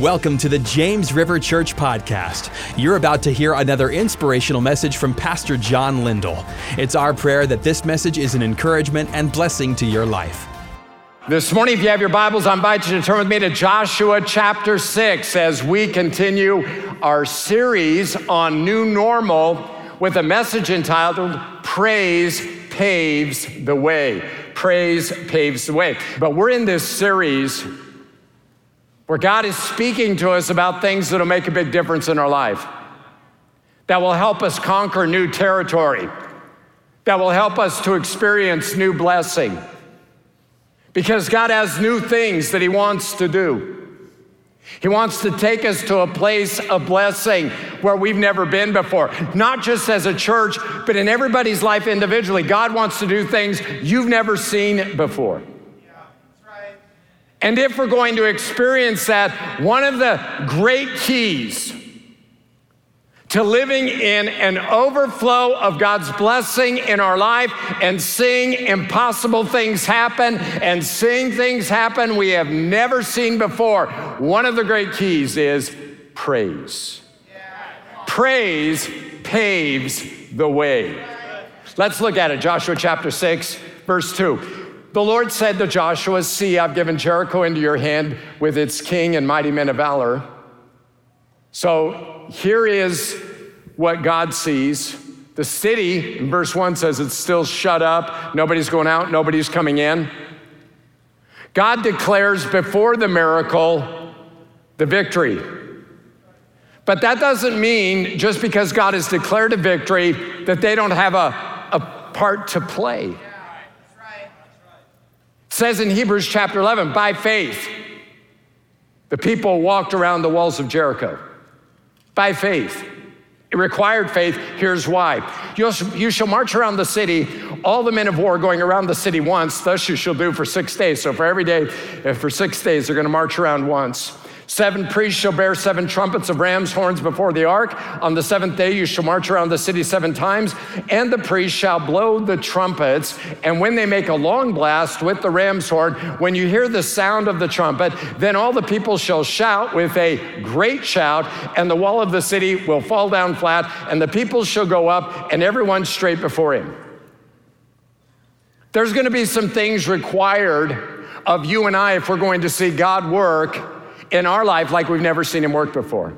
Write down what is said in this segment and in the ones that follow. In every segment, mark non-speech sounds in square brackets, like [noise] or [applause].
Welcome to the James River Church Podcast. You're about to hear another inspirational message from Pastor John Lindell. It's our prayer that this message is an encouragement and blessing to your life. This morning, if you have your Bibles, I invite you to turn with me to Joshua chapter 6 as we continue our series on new normal with a message entitled Praise Paves the Way. Praise paves the way. But we're in this series where God is speaking to us about things that'll make a big difference in our life, that will help us conquer new territory, that will help us to experience new blessing. Because God has new things that He wants to do. He wants to take us to a place of blessing where we've never been before, not just as a church, but in everybody's life individually. God wants to do things you've never seen before. And if we're going to experience that, one of the great keys to living in an overflow of God's blessing in our life and seeing impossible things happen and seeing things happen we have never seen before, one of the great keys is praise. Praise paves the way. Let's look at it. Joshua chapter 6, verse 2. The Lord said to Joshua, See, I've given Jericho into your hand with its king and mighty men of valor. So here is what God sees. The city, in verse 1 says it's still shut up. Nobody's going out, nobody's coming in. God declares before the miracle the victory. But that doesn't mean just because God has declared a victory that they don't have a, a part to play says in Hebrews chapter 11, by faith, the people walked around the walls of Jericho. By faith. It required faith. Here's why. You'll, shall march around the city, all the men of war going around the city once, thus you shall do for six days. So for every day, eh, for six days, they're going to march around once. Seven priests shall bear seven trumpets of ram's horns before the ark. On the seventh day, you shall march around the city seven times, and the priests shall blow the trumpets. And when they make a long blast with the ram's horn, when you hear the sound of the trumpet, then all the people shall shout with a great shout, and the wall of the city will fall down flat, and the people shall go up, and everyone straight before him. There's going to be some things required of you and I if we're going to see God work in our life like we've never seen him work before.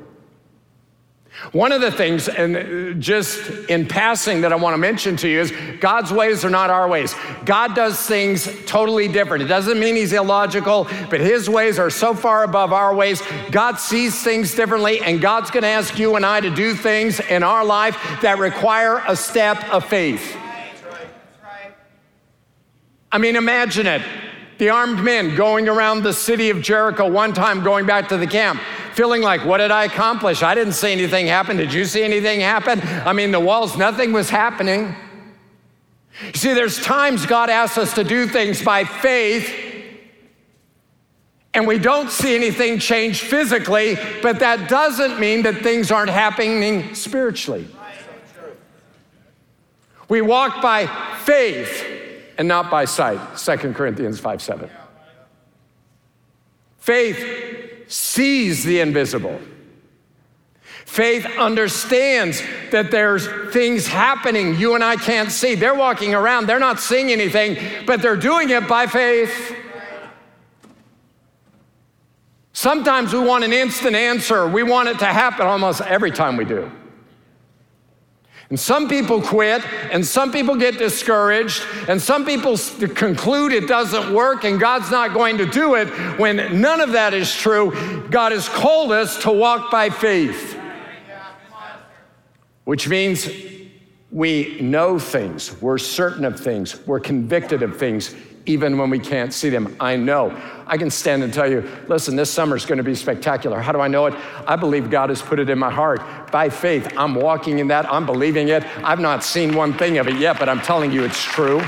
One of the things, and just in passing, that I want to mention to you is God's ways are not our ways. God does things totally different. It doesn't mean He's illogical, but His ways are so far above our ways. God sees things differently, and God's going to ask you and I to do things in our life that require a step of faith. I mean, imagine it the armed men going around the city of Jericho one time going back to the camp, feeling like, what did I accomplish? I didn't see anything happen. Did you see anything happen? I mean, the walls, nothing was happening. You see, there's times God asks us to do things by faith, and we don't see anything change physically, but that doesn't mean that things aren't happening spiritually. We walk by faith and not by sight. 2 Corinthians 5 7. Faith sees the invisible. Faith understands that there's things happening you and I can't see. They're walking around, they're not seeing anything, but they're doing it by faith. Sometimes we want an instant answer. We want it to happen almost every time we do. And some people quit, and some people get discouraged, and some people conclude it doesn't work and God's not going to do it when none of that is true. God has called us to walk by faith, which means we know things, we're certain of things, we're convicted of things, even when we can't see them. I know. I can stand and tell you, listen, this summer is going to be spectacular. How do I know it? I believe God has put it in my heart. By faith, I'm walking in that, I'm believing it. I've not seen one thing of it yet, but I'm telling you it's true.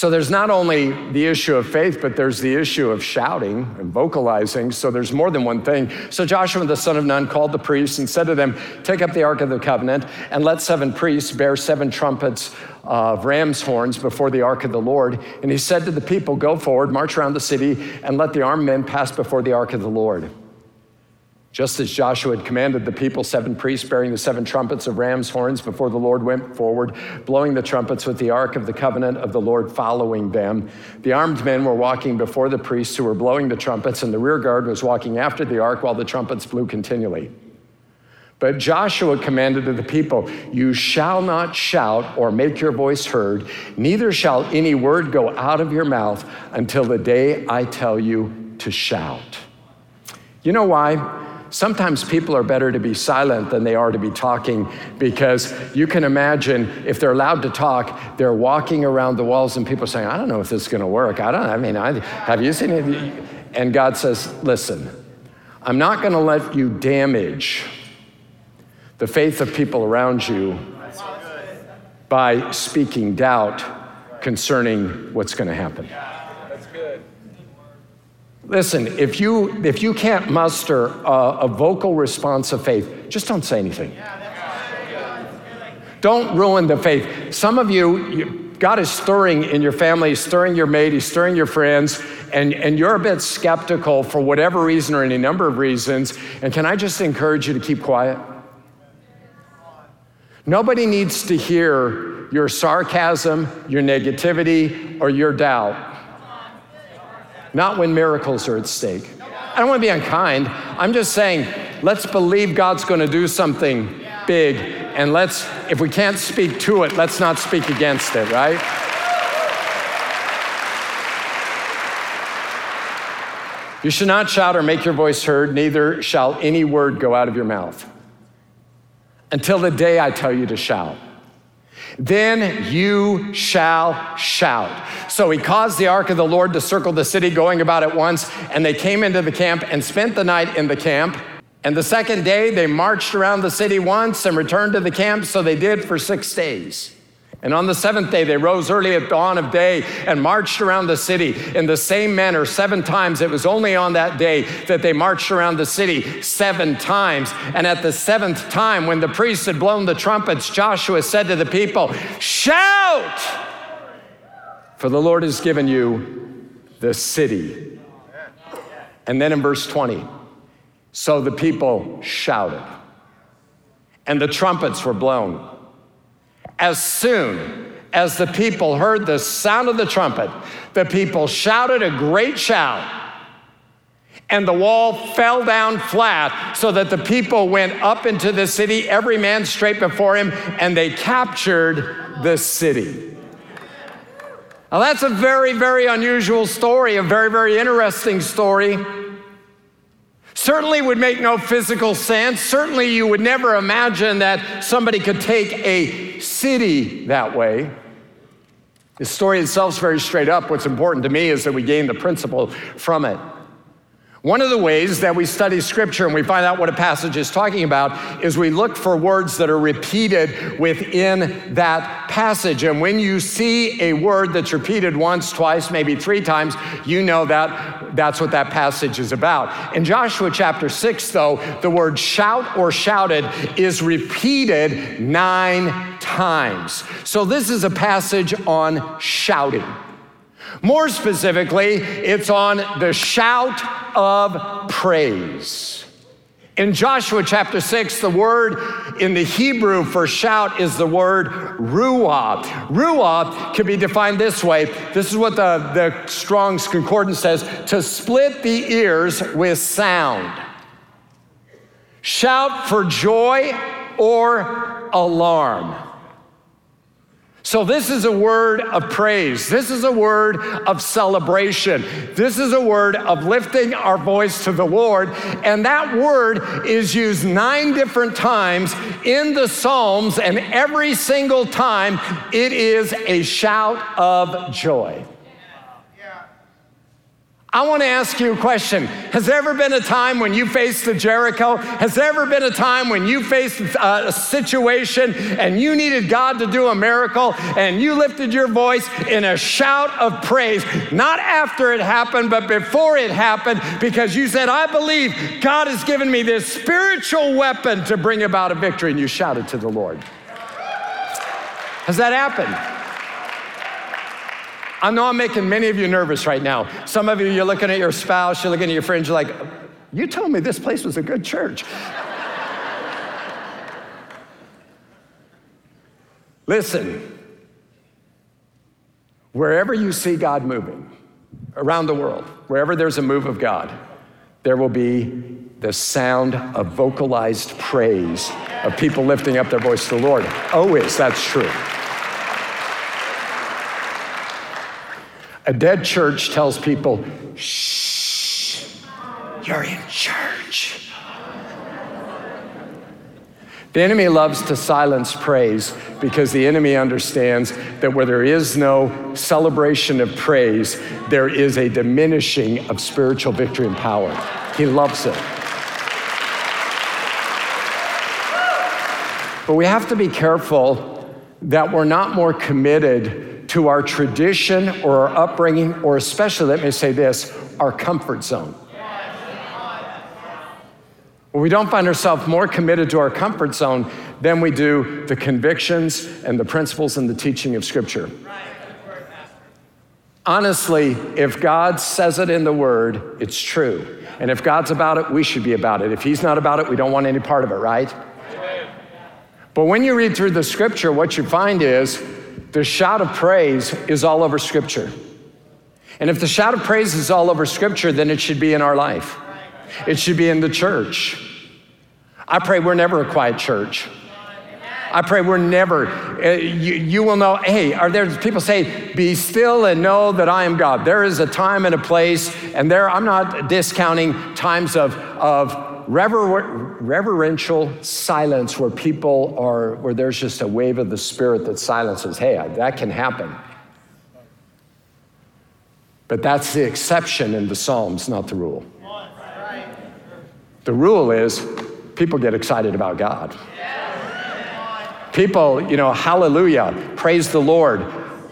So there's not only the issue of faith, but there's the issue of shouting and vocalizing. So there's more than one thing. So Joshua the son of Nun called the priests and said to them, Take up the ark of the covenant and let seven priests bear seven trumpets of ram's horns before the ark of the Lord. And he said to the people, Go forward, march around the city, and let the armed men pass before the ark of the Lord. Just as Joshua had commanded the people, seven priests bearing the seven trumpets of ram's horns before the Lord went forward, blowing the trumpets with the ark of the covenant of the Lord following them. The armed men were walking before the priests who were blowing the trumpets, and the rear guard was walking after the ark while the trumpets blew continually. But Joshua commanded to the people, You shall not shout or make your voice heard, neither shall any word go out of your mouth until the day I tell you to shout. You know why? Sometimes people are better to be silent than they are to be talking because you can imagine if they're allowed to talk, they're walking around the walls and people saying, I don't know if this is going to work. I don't, I mean, I, have you seen it? And God says, Listen, I'm not going to let you damage the faith of people around you by speaking doubt concerning what's going to happen. Listen, if you, if you can't muster a, a vocal response of faith, just don't say anything. Don't ruin the faith. Some of you, you, God is stirring in your family, stirring your mate, He's stirring your friends, and, and you're a bit skeptical for whatever reason or any number of reasons. And can I just encourage you to keep quiet? Nobody needs to hear your sarcasm, your negativity, or your doubt not when miracles are at stake. I don't want to be unkind. I'm just saying, let's believe God's going to do something big, and let's, if we can't speak to it, let's not speak against it, right? You should not shout or make your voice heard, neither shall any word go out of your mouth until the day I tell you to shout. Then you shall shout. So he caused the ark of the Lord to circle the city, going about at once, and they came into the camp and spent the night in the camp. And the second day they marched around the city once and returned to the camp, so they did for six days. And on the seventh day, they rose early at dawn of day and marched around the city in the same manner seven times. It was only on that day that they marched around the city seven times. And at the seventh time, when the priests had blown the trumpets, Joshua said to the people, Shout! For the Lord has given you the city. And then in verse 20, so the people shouted, and the trumpets were blown as soon as the people heard the sound of the trumpet, the people shouted a great shout, and the wall fell down flat so that the people went up into the city, every man straight before him, and they captured the city. Now, that's a very, very unusual story, a very, very interesting story. Certainly would make no physical sense. Certainly, you would never imagine that somebody could take a city that way. The story itself is very straight up. What's important to me is that we gain the principle from it. One of the ways that we study scripture and we find out what a passage is talking about is we look for words that are repeated within that passage. And when you see a word that's repeated once, twice, maybe three times, you know that that's what that passage is about. In Joshua chapter 6, though, the word shout or shouted is repeated nine times. So this is a passage on shouting. More specifically, it's on the shout of praise. In Joshua chapter 6, the word in the Hebrew for shout is the word ruah. Ruah can be defined this way. This is what the, the Strong's Concordance says to split the ears with sound. Shout for joy or alarm. So, this is a word of praise. This is a word of celebration. This is a word of lifting our voice to the Lord. And that word is used nine different times in the Psalms, and every single time it is a shout of joy. I want to ask you a question. Has there ever been a time when you faced a Jericho? Has there ever been a time when you faced uh, a situation and you needed God to do a miracle and you lifted your voice in a shout of praise, not after it happened, but before it happened, because you said, I believe God has given me this spiritual weapon to bring about a victory, and you shouted to the Lord? Has that happened? I know I'm making many of you nervous right now. Some of you, you're looking at your spouse, you're looking at your friends, you're like, you told me this place was a good church. Listen, wherever you see God moving around the world, wherever there's a move of God, there will be the sound of vocalized praise of people lifting up their voice to the Lord. Always, that's true. A dead church tells people, shh, you're in church. The enemy loves to silence praise because the enemy understands that where there is no celebration of praise, there is a diminishing of spiritual victory and power. He loves it. But we have to be careful that we're not more committed to our tradition or our upbringing, or especially, let me say this, our comfort zone. When we don't find ourselves more committed to our comfort zone than we do the convictions and the principles and the teaching of Scripture. Honestly, if God says it in the Word, it's true. And if God's about it, we should be about it. If He's not about it, we don't want any part of it, right? But when you read through the Scripture, what you find is the shout of praise is all over Scripture. And if the shout of praise is all over Scripture, then it should be in our life. It should be in the church. I pray we're never a quiet church. I pray we're never, uh, you, you will know, hey, are there people say, be still and know that I am God. There is a time and a place, and there, I'm not discounting times of, of rever- reverential silence where people are, where there's just a wave of the Spirit that silences. Hey, that can happen. But that's the exception in the Psalms, not the rule. The rule is people get excited about God. People, you know, hallelujah, praise the Lord.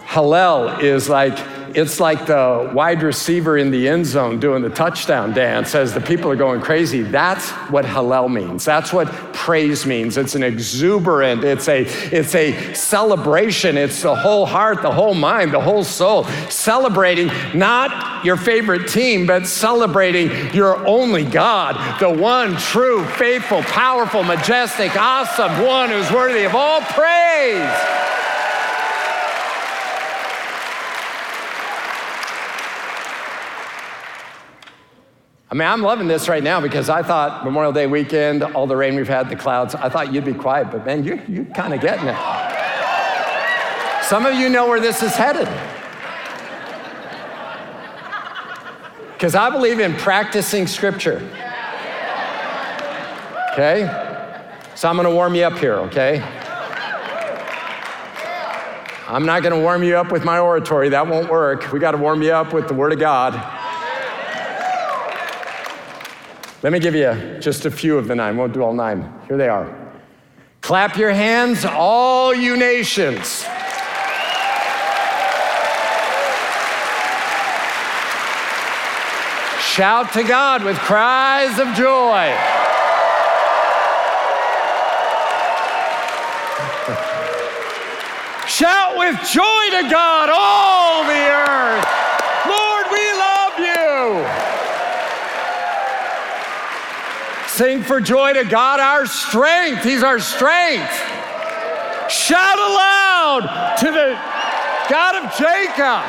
Hallel is like it's like the wide receiver in the end zone doing the touchdown dance as the people are going crazy. That's what Hallel means. That's what praise means. It's an exuberant, it's a, it's a celebration. It's the whole heart, the whole mind, the whole soul. Celebrating not your favorite team, but celebrating your only God, the one true, faithful, powerful, majestic, awesome one who's worthy of all praise. I mean, I'm loving this right now because I thought Memorial Day weekend, all the rain we've had, the clouds, I thought you'd be quiet, but man, you're, you're kind of getting it. Some of you know where this is headed. Because I believe in practicing scripture. Okay? So I'm going to warm you up here, okay? I'm not going to warm you up with my oratory. That won't work. We got to warm you up with the Word of God. Let me give you just a few of the nine. Won't do all nine. Here they are. Clap your hands, all you nations. Shout to God with cries of joy. [laughs] Shout with joy to God, all the earth. Sing for joy to God, our strength. He's our strength. Shout aloud to the God of Jacob.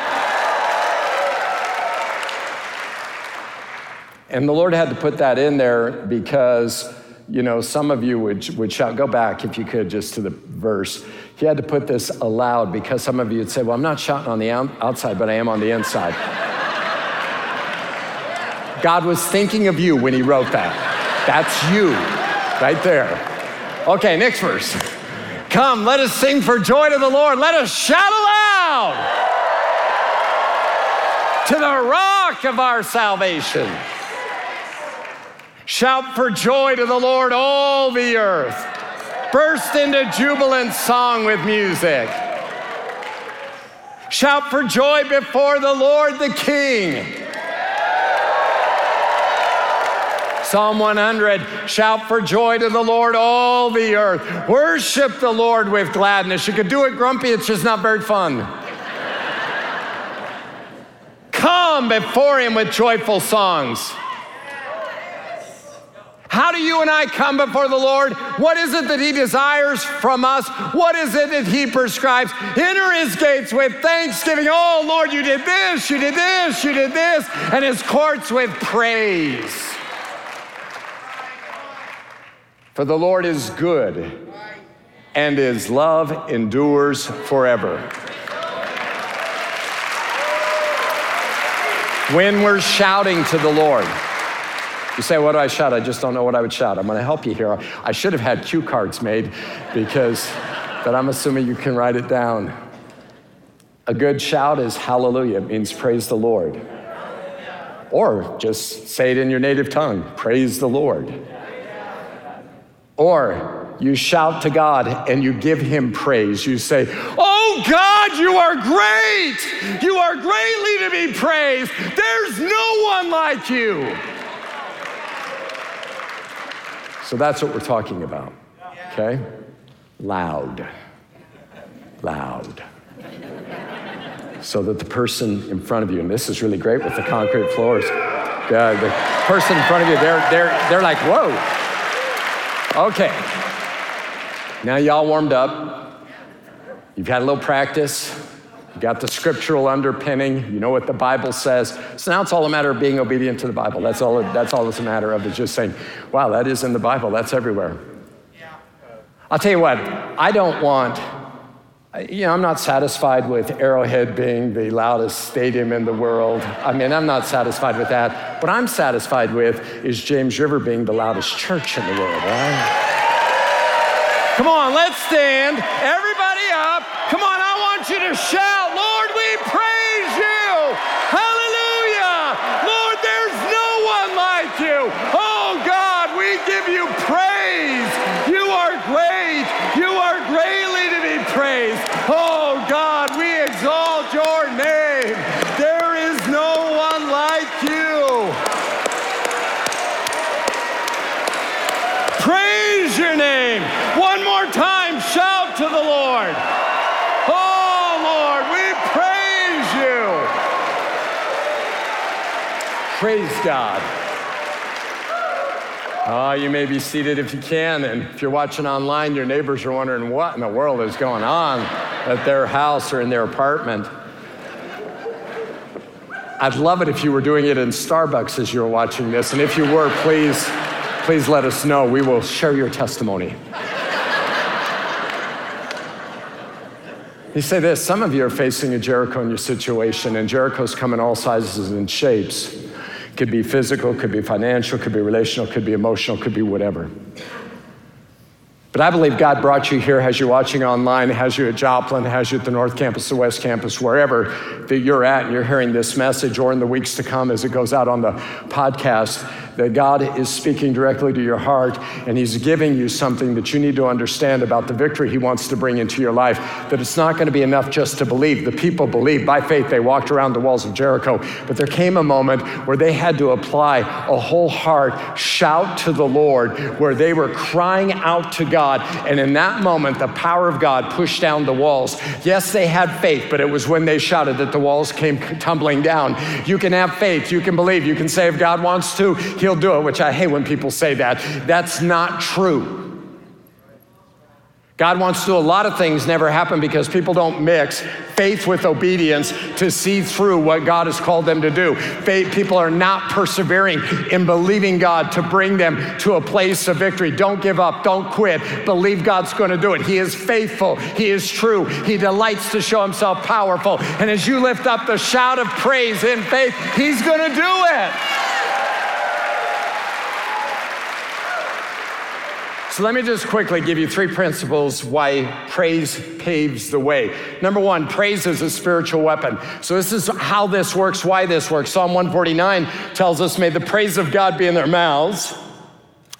And the Lord had to put that in there because, you know, some of you would, would shout, go back if you could just to the verse. He had to put this aloud because some of you would say, well, I'm not shouting on the outside, but I am on the inside. [laughs] God was thinking of you when he wrote that. That's you right there. Okay, next verse. Come, let us sing for joy to the Lord. Let us shout aloud to the rock of our salvation. Shout for joy to the Lord, all the earth. Burst into jubilant song with music. Shout for joy before the Lord the King. Psalm 100 Shout for joy to the Lord, all the earth. Worship the Lord with gladness. You could do it grumpy, it's just not very fun. Come before Him with joyful songs. How do you and I come before the Lord? What is it that He desires from us? What is it that He prescribes? Enter His gates with thanksgiving. Oh, Lord, you did this, you did this, you did this, and His courts with praise. For the Lord is good, and His love endures forever. When we're shouting to the Lord, you say, What do I shout? I just don't know what I would shout. I'm going to help you here. I should have had cue cards made because, but I'm assuming you can write it down. A good shout is hallelujah, it means praise the Lord. Or just say it in your native tongue praise the Lord. Or you shout to God and you give him praise. You say, Oh God, you are great. You are greatly to be praised. There's no one like you. So that's what we're talking about, okay? Loud. Loud. So that the person in front of you, and this is really great with the concrete floors, uh, the person in front of you, they're, they're, they're like, whoa. Okay. Now y'all warmed up. You've had a little practice. You got the scriptural underpinning. You know what the Bible says. So now it's all a matter of being obedient to the Bible. That's all. That's all it's a matter of. Is just saying, "Wow, that is in the Bible. That's everywhere." I'll tell you what. I don't want. You know, I'm not satisfied with Arrowhead being the loudest stadium in the world. I mean, I'm not satisfied with that. What I'm satisfied with is James River being the loudest church in the world, right? Come on, let's stand. Everybody up. Come on, I want you to shout, Lord, we praise you. Hallelujah. Lord, there's no one like you. Oh, God, we give you praise. You are great. You are greatly to be praised. Oh, God, we exalt your name. There is no one like you. Praise your name. One more time, shout to the Lord. Oh, Lord, we praise you. Praise God. Oh, you may be seated if you can. And if you're watching online, your neighbors are wondering what in the world is going on at their house or in their apartment. I'd love it if you were doing it in Starbucks as you were watching this. And if you were, please, please let us know. We will share your testimony. You say this some of you are facing a Jericho in your situation, and Jerichos come in all sizes and shapes. Could be physical, could be financial, could be relational, could be emotional, could be whatever. But I believe God brought you here, has you watching online, has you at Joplin, has you at the North Campus, the West Campus, wherever that you're at, and you're hearing this message, or in the weeks to come as it goes out on the podcast, that God is speaking directly to your heart and He's giving you something that you need to understand about the victory He wants to bring into your life. That it's not going to be enough just to believe. The people believed by faith, they walked around the walls of Jericho, but there came a moment where they had to apply a whole heart shout to the Lord, where they were crying out to God. And in that moment, the power of God pushed down the walls. Yes, they had faith, but it was when they shouted that the walls came tumbling down. You can have faith, you can believe, you can say if God wants to, He'll do it, which I hate when people say that. That's not true. God wants to do a lot of things never happen because people don't mix faith with obedience to see through what God has called them to do. Faith, people are not persevering in believing God to bring them to a place of victory. Don't give up, don't quit. Believe God's going to do it. He is faithful, He is true, He delights to show Himself powerful. And as you lift up the shout of praise in faith, He's going to do it. So let me just quickly give you three principles why praise paves the way. Number one, praise is a spiritual weapon. So this is how this works, why this works. Psalm 149 tells us, May the praise of God be in their mouths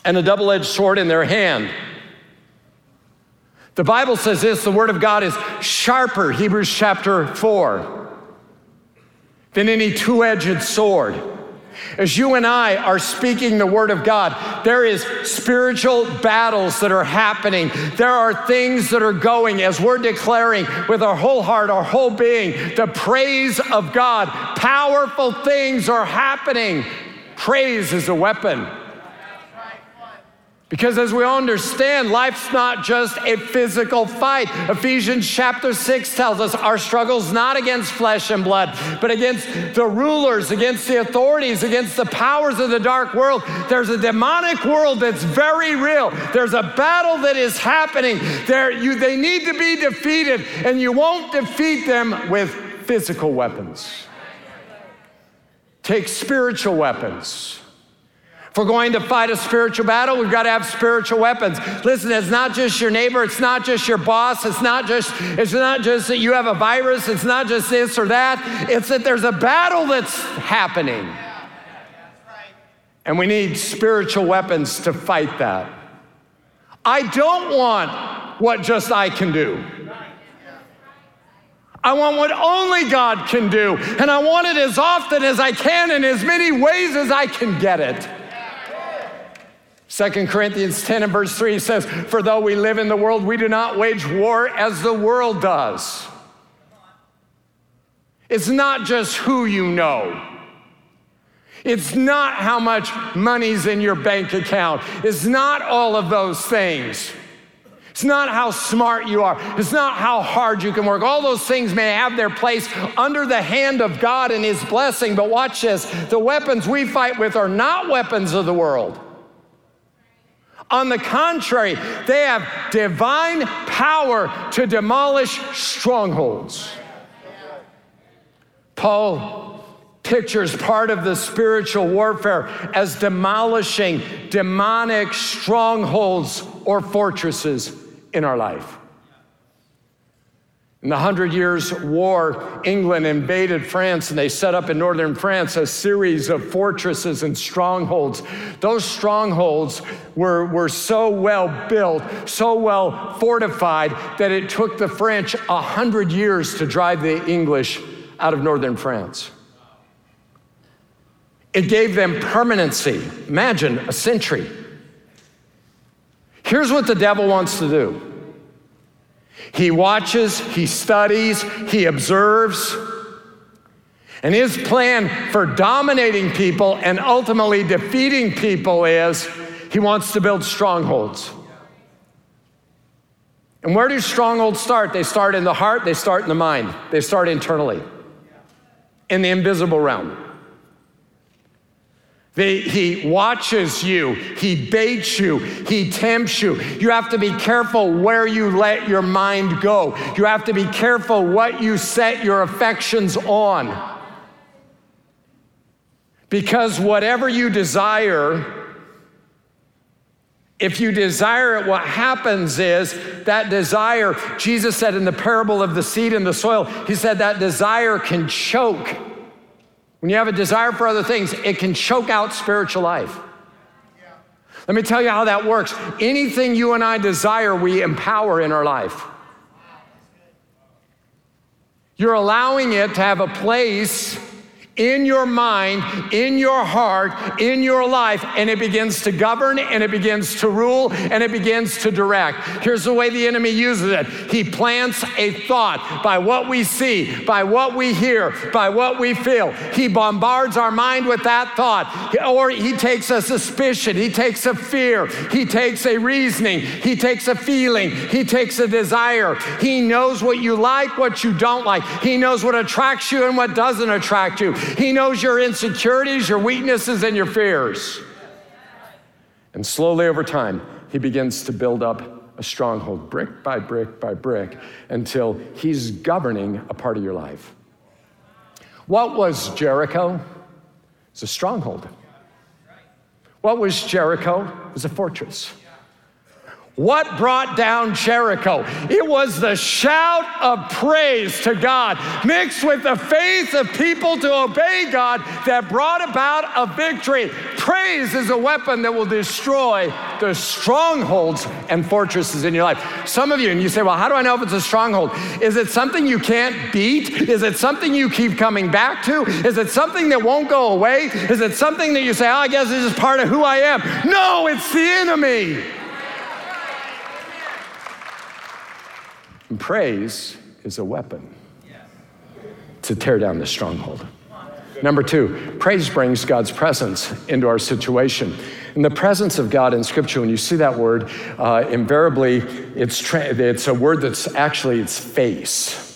and a double edged sword in their hand. The Bible says this the Word of God is sharper, Hebrews chapter 4, than any two edged sword. As you and I are speaking the Word of God, there is spiritual battles that are happening. There are things that are going as we're declaring with our whole heart, our whole being, the praise of God. Powerful things are happening. Praise is a weapon. Because as we all understand, life's not just a physical fight. Ephesians chapter 6 tells us our struggle's not against flesh and blood, but against the rulers, against the authorities, against the powers of the dark world. There's a demonic world that's very real. There's a battle that is happening. There, you, they need to be defeated, and you won't defeat them with physical weapons. Take spiritual weapons. If we're going to fight a spiritual battle, we've got to have spiritual weapons. Listen, it's not just your neighbor, it's not just your boss, it's not just it's not just that you have a virus, it's not just this or that. It's that there's a battle that's happening. And we need spiritual weapons to fight that. I don't want what just I can do. I want what only God can do, and I want it as often as I can in as many ways as I can get it. 2 Corinthians 10 and verse 3 says, For though we live in the world, we do not wage war as the world does. It's not just who you know. It's not how much money's in your bank account. It's not all of those things. It's not how smart you are. It's not how hard you can work. All those things may have their place under the hand of God and His blessing. But watch this the weapons we fight with are not weapons of the world. On the contrary, they have divine power to demolish strongholds. Paul pictures part of the spiritual warfare as demolishing demonic strongholds or fortresses in our life. In the Hundred Years' War, England invaded France and they set up in northern France a series of fortresses and strongholds. Those strongholds were, were so well built, so well fortified, that it took the French a hundred years to drive the English out of northern France. It gave them permanency. Imagine a century. Here's what the devil wants to do he watches, he studies, he observes. And his plan for dominating people and ultimately defeating people is he wants to build strongholds. And where do strongholds start? They start in the heart, they start in the mind, they start internally, in the invisible realm. He watches you, he baits you, he tempts you. You have to be careful where you let your mind go. You have to be careful what you set your affections on. Because whatever you desire, if you desire it, what happens is that desire, Jesus said in the parable of the seed and the soil, he said that desire can choke when you have a desire for other things, it can choke out spiritual life. Let me tell you how that works. Anything you and I desire, we empower in our life. You're allowing it to have a place in your mind, in your heart, in your life, and it begins to govern and it begins to rule and it begins to direct. Here's the way the enemy uses it he plants a thought by what we see, by what we hear, by what we feel. He bombards our mind with that thought, or he takes a suspicion, he takes a fear, he takes a reasoning, he takes a feeling, he takes a desire. He knows what you like, what you don't like, he knows what attracts you and what doesn't attract you. He knows your insecurities, your weaknesses, and your fears. And slowly over time, he begins to build up a stronghold, brick by brick by brick, until he's governing a part of your life. What was Jericho? It's a stronghold. What was Jericho? It was a fortress. What brought down Jericho? It was the shout of praise to God mixed with the faith of people to obey God that brought about a victory. Praise is a weapon that will destroy the strongholds and fortresses in your life. Some of you, and you say, Well, how do I know if it's a stronghold? Is it something you can't beat? Is it something you keep coming back to? Is it something that won't go away? Is it something that you say, Oh, I guess this is part of who I am? No, it's the enemy. And praise is a weapon to tear down the stronghold. Number two, praise brings God's presence into our situation. And the presence of God in Scripture, when you see that word, uh, invariably it's, tra- it's a word that's actually its face.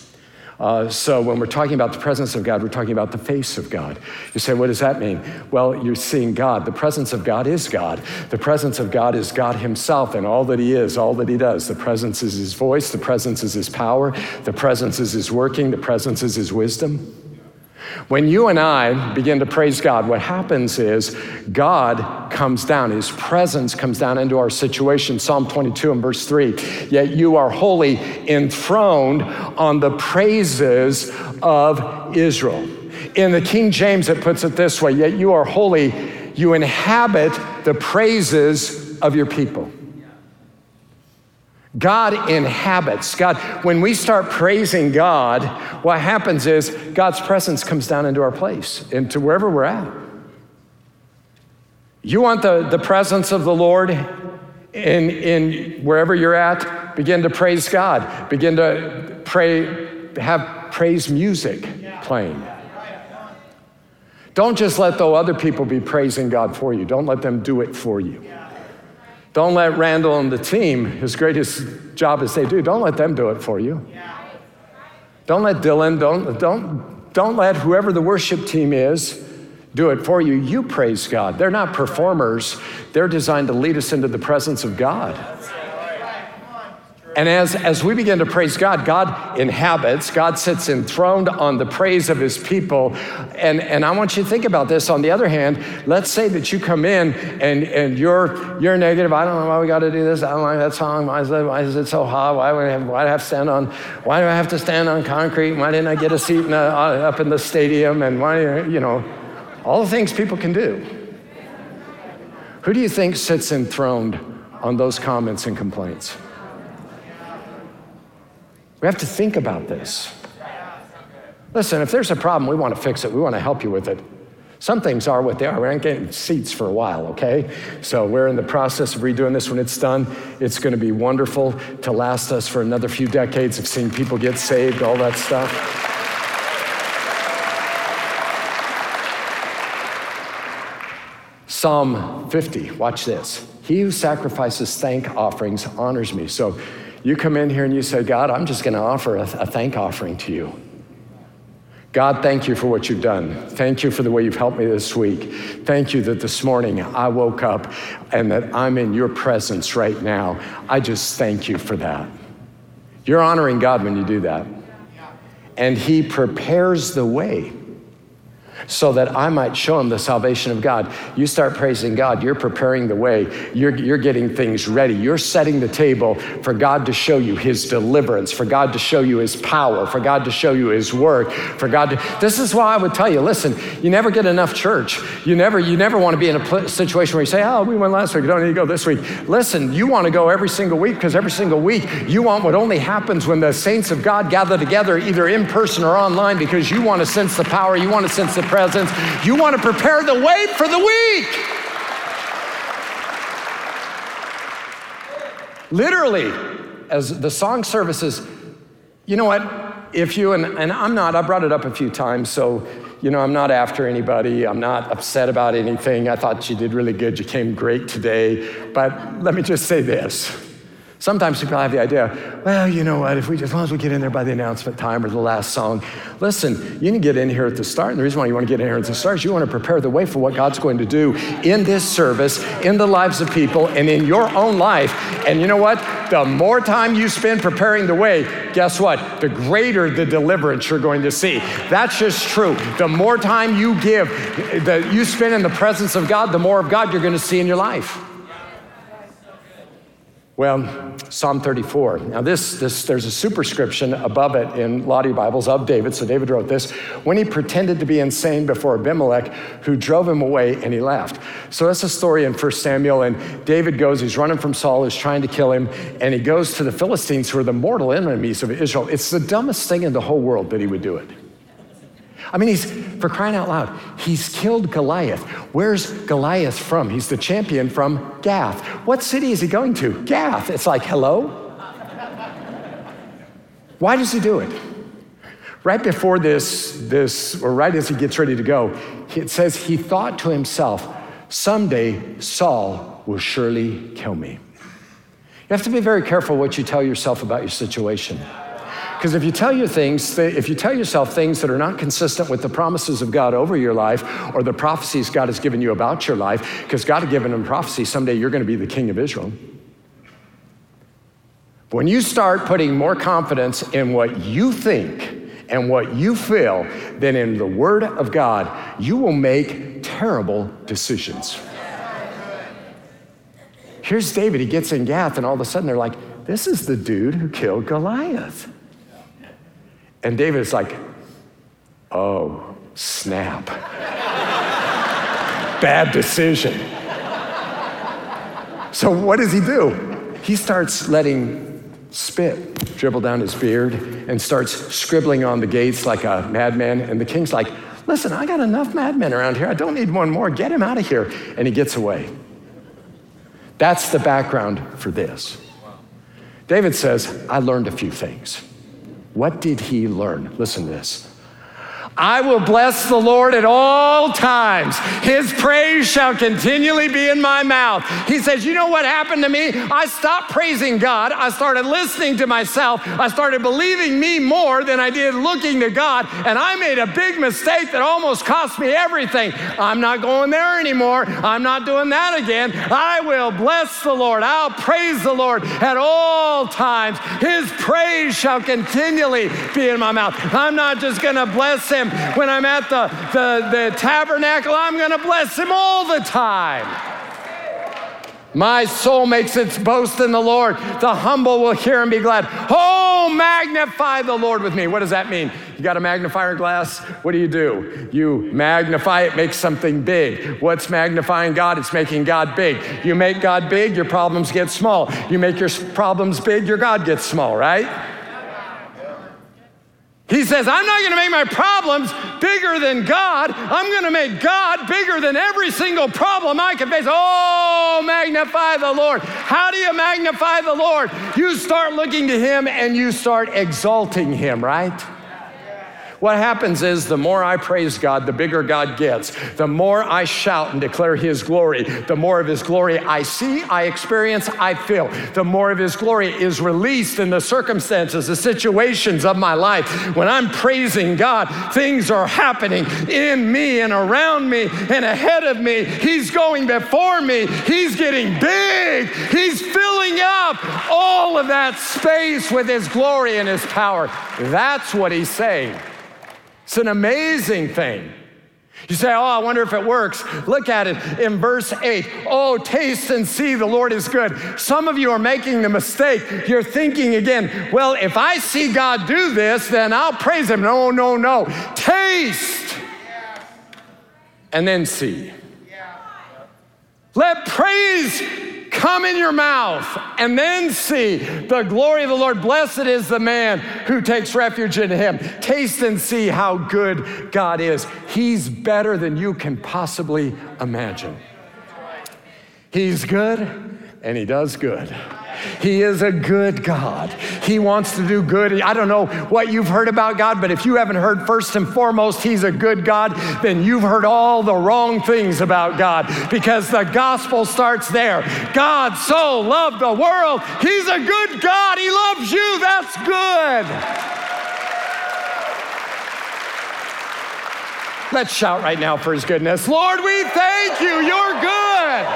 Uh, so when we're talking about the presence of God, we're talking about the face of God. You say, what does that mean? Well, you're seeing God. The presence of God is God. The presence of God is God Himself and all that He is, all that He does. The presence is His voice, the presence is His power, the presence is His working, the presence is His wisdom. When you and I begin to praise God, what happens is God comes down, His presence comes down into our situation. Psalm 22 and verse 3 Yet you are holy enthroned on the praises of Israel. In the King James, it puts it this way Yet you are holy, you inhabit the praises of your people. God inhabits. God, when we start praising God, what happens is God's presence comes down into our place, into wherever we're at. You want the, the presence of the Lord in, in wherever you're at? Begin to praise God. Begin to pray, have praise music playing. Don't just let the other people be praising God for you. Don't let them do it for you. Don't let Randall and the team, his greatest job as they do, don't let them do it for you. Don't let Dylan, don't, don't, don't let whoever the worship team is do it for you. You praise God. They're not performers, they're designed to lead us into the presence of God. And as, as we begin to praise God, God inhabits, God sits enthroned on the praise of his people. And, and I want you to think about this. On the other hand, let's say that you come in and, and you're, you're negative. I don't know why we got to do this. I don't like that song. Why is it, why is it so hot? Why, do I have, why do I have to stand on, why do I have to stand on concrete? Why didn't I get a seat in a, uh, up in the stadium? And why, you know, all the things people can do. Who do you think sits enthroned on those comments and complaints? We have to think about this. Listen, if there's a problem, we want to fix it. We want to help you with it. Some things are what they are. We aren't getting seats for a while, okay? So we're in the process of redoing this when it's done. It's going to be wonderful to last us for another few decades of seeing people get saved, all that stuff. Psalm 50, watch this. He who sacrifices thank offerings honors me. So you come in here and you say, God, I'm just going to offer a, a thank offering to you. God, thank you for what you've done. Thank you for the way you've helped me this week. Thank you that this morning I woke up and that I'm in your presence right now. I just thank you for that. You're honoring God when you do that. And He prepares the way so that I might show him the salvation of God. You start praising God, you're preparing the way, you're, you're getting things ready, you're setting the table for God to show you his deliverance, for God to show you his power, for God to show you his work, for God to. This is why I would tell you listen, you never get enough church. You never, you never want to be in a situation where you say, oh, we went last week, you don't need to go this week. Listen, you want to go every single week because every single week you want what only happens when the saints of God gather together, either in person or online, because you want to sense the power, you want to sense the presence. You want to prepare the way for the week. Literally, as the song services, you know what? If you, and, and I'm not, I brought it up a few times, so, you know, I'm not after anybody. I'm not upset about anything. I thought you did really good. You came great today. But let me just say this Sometimes people have the idea, well, you know what, if we as long as we get in there by the announcement time or the last song. Listen, you can get in here at the start. And the reason why you want to get in here at the start is you want to prepare the way for what God's going to do in this service, in the lives of people, and in your own life. And you know what? The more time you spend preparing the way, guess what? The greater the deliverance you're going to see. That's just true. The more time you give, that you spend in the presence of God, the more of God you're going to see in your life. Well, Psalm 34. Now, this, this, there's a superscription above it in a lot of Bibles of David. So David wrote this when he pretended to be insane before Abimelech, who drove him away and he left. So that's a story in 1 Samuel. And David goes, he's running from Saul, who's trying to kill him, and he goes to the Philistines, who are the mortal enemies of Israel. It's the dumbest thing in the whole world that he would do it. I mean, he's, for crying out loud, he's killed Goliath. Where's Goliath from? He's the champion from Gath. What city is he going to? Gath. It's like, hello? Why does he do it? Right before this, this, or right as he gets ready to go, it says he thought to himself, someday Saul will surely kill me. You have to be very careful what you tell yourself about your situation. Because if you tell you things, if you tell yourself things that are not consistent with the promises of God over your life or the prophecies God has given you about your life, because God had given him prophecy, someday you're going to be the king of Israel. When you start putting more confidence in what you think and what you feel than in the Word of God, you will make terrible decisions. Here's David, he gets in Gath, and all of a sudden they're like, this is the dude who killed Goliath. And David's like, oh, snap. Bad decision. So, what does he do? He starts letting spit dribble down his beard and starts scribbling on the gates like a madman. And the king's like, listen, I got enough madmen around here. I don't need one more. Get him out of here. And he gets away. That's the background for this. David says, I learned a few things. What did he learn? Listen to this. I will bless the Lord at all times. His praise shall continually be in my mouth. He says, You know what happened to me? I stopped praising God. I started listening to myself. I started believing me more than I did looking to God. And I made a big mistake that almost cost me everything. I'm not going there anymore. I'm not doing that again. I will bless the Lord. I'll praise the Lord at all times. His praise shall continually be in my mouth. I'm not just going to bless Him When I'm at the, the, the tabernacle, I'm going to bless him all the time. My soul makes its boast in the Lord. The humble will hear and be glad. Oh, magnify the Lord with me. What does that mean? You got a magnifier glass? What do you do? You magnify it, make something big. What's magnifying God? It's making God big. You make God big, your problems get small. You make your problems big, your God gets small, right? He says, I'm not going to make my problems bigger than God. I'm going to make God bigger than every single problem I can face. Oh, magnify the Lord. How do you magnify the Lord? You start looking to Him and you start exalting Him, right? What happens is the more I praise God, the bigger God gets. The more I shout and declare His glory, the more of His glory I see, I experience, I feel. The more of His glory is released in the circumstances, the situations of my life. When I'm praising God, things are happening in me and around me and ahead of me. He's going before me. He's getting big. He's filling up all of that space with His glory and His power. That's what He's saying. It's an amazing thing. You say, Oh, I wonder if it works. Look at it in verse 8. Oh, taste and see the Lord is good. Some of you are making the mistake. You're thinking again, Well, if I see God do this, then I'll praise Him. No, no, no. Taste and then see. Let praise come in your mouth and then see the glory of the Lord. Blessed is the man who takes refuge in him. Taste and see how good God is. He's better than you can possibly imagine. He's good and he does good. He is a good God. He wants to do good. I don't know what you've heard about God, but if you haven't heard first and foremost He's a good God, then you've heard all the wrong things about God because the gospel starts there. God so loved the world. He's a good God. He loves you. That's good. Let's shout right now for his goodness. Lord, we thank you. You're good.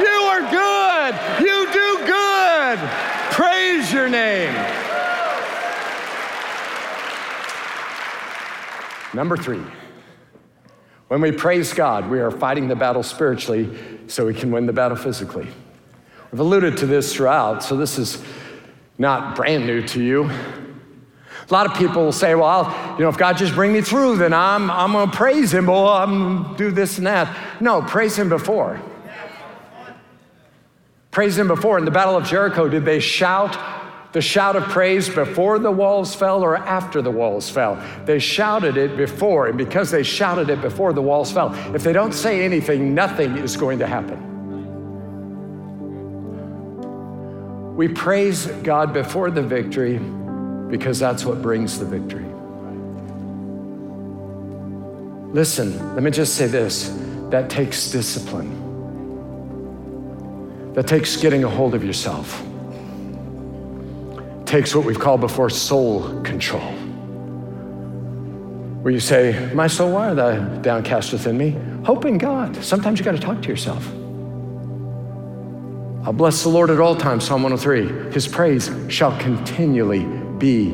You are good. You do good good. Praise your name. Number three, when we praise God, we are fighting the battle spiritually so we can win the battle physically. We've alluded to this throughout, so this is not brand new to you. A lot of people will say, well, I'll, you know, if God just bring me through, then I'm, I'm going to praise him or I'm going to do this and that. No, praise him before. Praise him before. In the Battle of Jericho, did they shout the shout of praise before the walls fell or after the walls fell? They shouted it before, and because they shouted it before the walls fell, if they don't say anything, nothing is going to happen. We praise God before the victory because that's what brings the victory. Listen, let me just say this that takes discipline, that takes getting a hold of yourself, takes what we've called before soul control. Where you say, My soul, why are thou downcast within me? Hope in God. Sometimes you got to talk to yourself. I'll bless the Lord at all times, Psalm 103. His praise shall continually be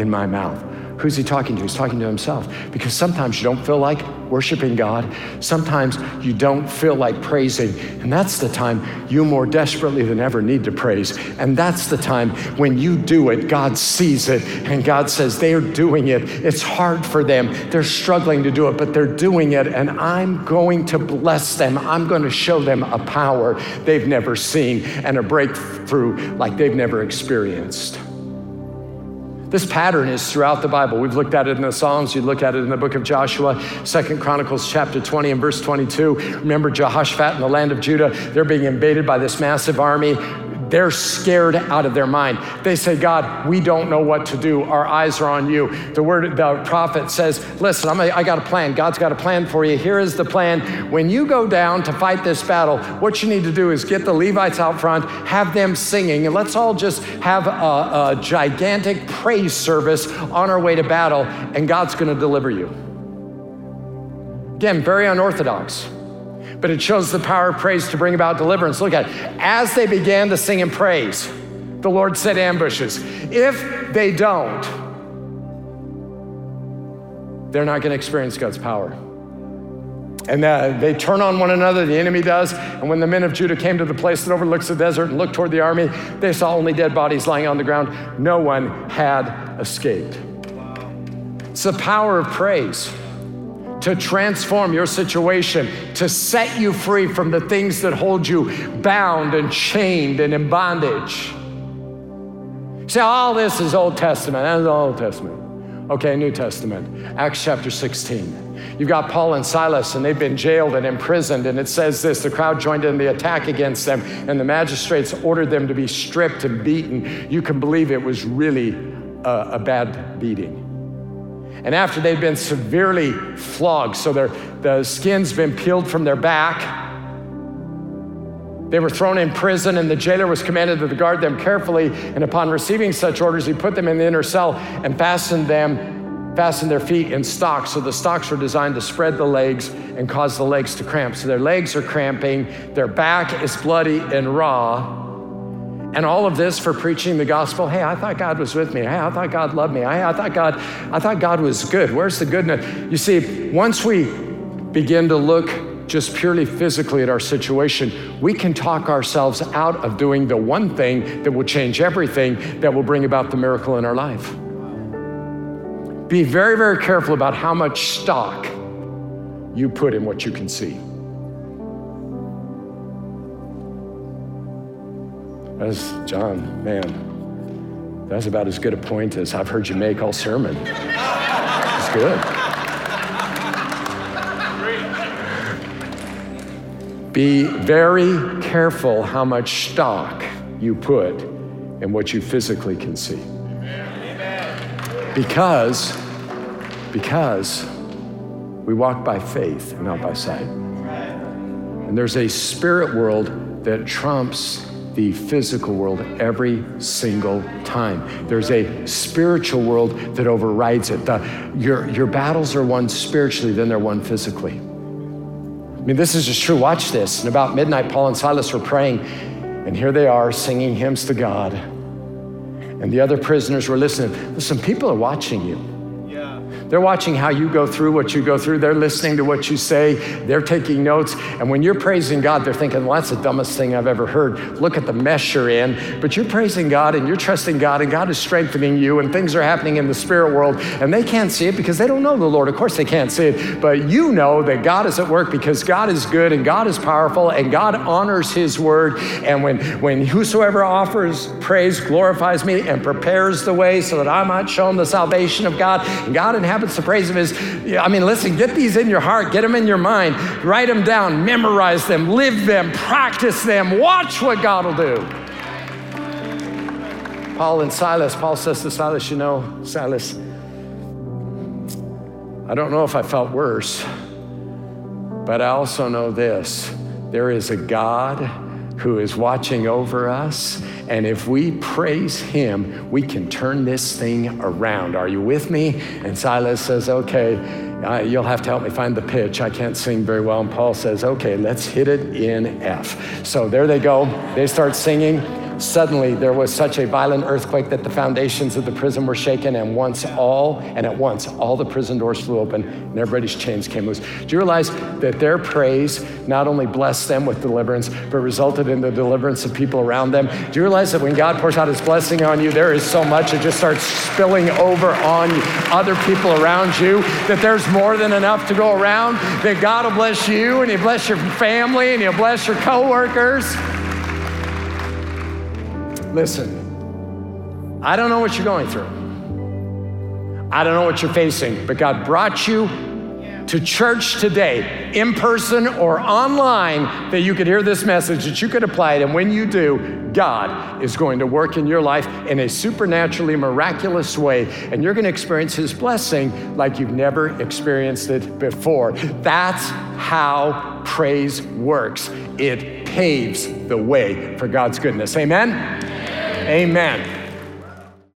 in my mouth. Who's he talking to? He's talking to himself. Because sometimes you don't feel like worshiping God. Sometimes you don't feel like praising. And that's the time you more desperately than ever need to praise. And that's the time when you do it, God sees it. And God says, they're doing it. It's hard for them. They're struggling to do it, but they're doing it. And I'm going to bless them. I'm going to show them a power they've never seen and a breakthrough like they've never experienced. This pattern is throughout the Bible. We've looked at it in the Psalms. You look at it in the book of Joshua, Second Chronicles chapter 20 and verse 22. Remember Jehoshaphat in the land of Judah? They're being invaded by this massive army. They're scared out of their mind. They say, God, we don't know what to do. Our eyes are on you. The word, the prophet says, Listen, I'm a, I got a plan. God's got a plan for you. Here is the plan. When you go down to fight this battle, what you need to do is get the Levites out front, have them singing, and let's all just have a, a gigantic praise service on our way to battle, and God's going to deliver you. Again, very unorthodox but it shows the power of praise to bring about deliverance. Look at it. As they began to sing and praise, the Lord set ambushes. If they don't, they're not going to experience God's power. And uh, they turn on one another, the enemy does. And when the men of Judah came to the place that overlooks the desert and looked toward the army, they saw only dead bodies lying on the ground. No one had escaped. It's the power of praise to transform your situation, to set you free from the things that hold you bound and chained and in bondage. See, all this is Old Testament. That's the Old Testament. Okay, New Testament. Acts chapter 16. You've got Paul and Silas, and they've been jailed and imprisoned. And it says this the crowd joined in the attack against them, and the magistrates ordered them to be stripped and beaten. You can believe it was really a, a bad beating. And after they'd been severely flogged, so their, the skin's been peeled from their back, they were thrown in prison, and the jailer was commanded to guard them carefully. And upon receiving such orders, he put them in the inner cell and fastened them, fastened their feet in stocks. So the stocks were designed to spread the legs and cause the legs to cramp. So their legs are cramping, their back is bloody and raw. And all of this for preaching the gospel. Hey, I thought God was with me. Hey, I thought God loved me. I thought God, I thought God was good. Where's the goodness? You see, once we begin to look just purely physically at our situation, we can talk ourselves out of doing the one thing that will change everything, that will bring about the miracle in our life. Be very, very careful about how much stock you put in what you can see. That's John, man. That's about as good a point as I've heard you make all sermon. It's good. Be very careful how much stock you put in what you physically can see. Because, because we walk by faith and not by sight. And there's a spirit world that trumps the physical world every single time. There's a spiritual world that overrides it. The, your, your battles are won spiritually, then they're won physically. I mean, this is just true. Watch this. And about midnight, Paul and Silas were praying, and here they are singing hymns to God. And the other prisoners were listening. Listen, people are watching you. They're watching how you go through what you go through. They're listening to what you say. They're taking notes. And when you're praising God, they're thinking, well, that's the dumbest thing I've ever heard. Look at the mess you're in. But you're praising God and you're trusting God, and God is strengthening you, and things are happening in the spirit world. And they can't see it because they don't know the Lord. Of course, they can't see it. But you know that God is at work because God is good and God is powerful and God honors his word. And when, when whosoever offers praise glorifies me and prepares the way so that I might show them the salvation of God, and God inhabits the praise of is, I mean, listen, get these in your heart, get them in your mind, write them down, memorize them, live them, practice them, watch what God will do. Paul and Silas, Paul says to Silas, You know, Silas, I don't know if I felt worse, but I also know this there is a God who is watching over us. And if we praise him, we can turn this thing around. Are you with me? And Silas says, Okay, uh, you'll have to help me find the pitch. I can't sing very well. And Paul says, Okay, let's hit it in F. So there they go. They start singing. Suddenly, there was such a violent earthquake that the foundations of the prison were shaken, and once all, and at once, all the prison doors flew open, and everybody's chains came loose. Do you realize that their praise not only blessed them with deliverance, but resulted in the deliverance of people around them? Do you realize that when God pours out His blessing on you, there is so much it just starts spilling over on other people around you that there's more than enough to go around? That God will bless you, and He'll bless your family, and He'll bless your coworkers. Listen, I don't know what you're going through. I don't know what you're facing, but God brought you to church today, in person or online, that you could hear this message, that you could apply it. And when you do, God is going to work in your life in a supernaturally miraculous way. And you're going to experience His blessing like you've never experienced it before. That's how praise works, it paves the way for God's goodness. Amen? Amen.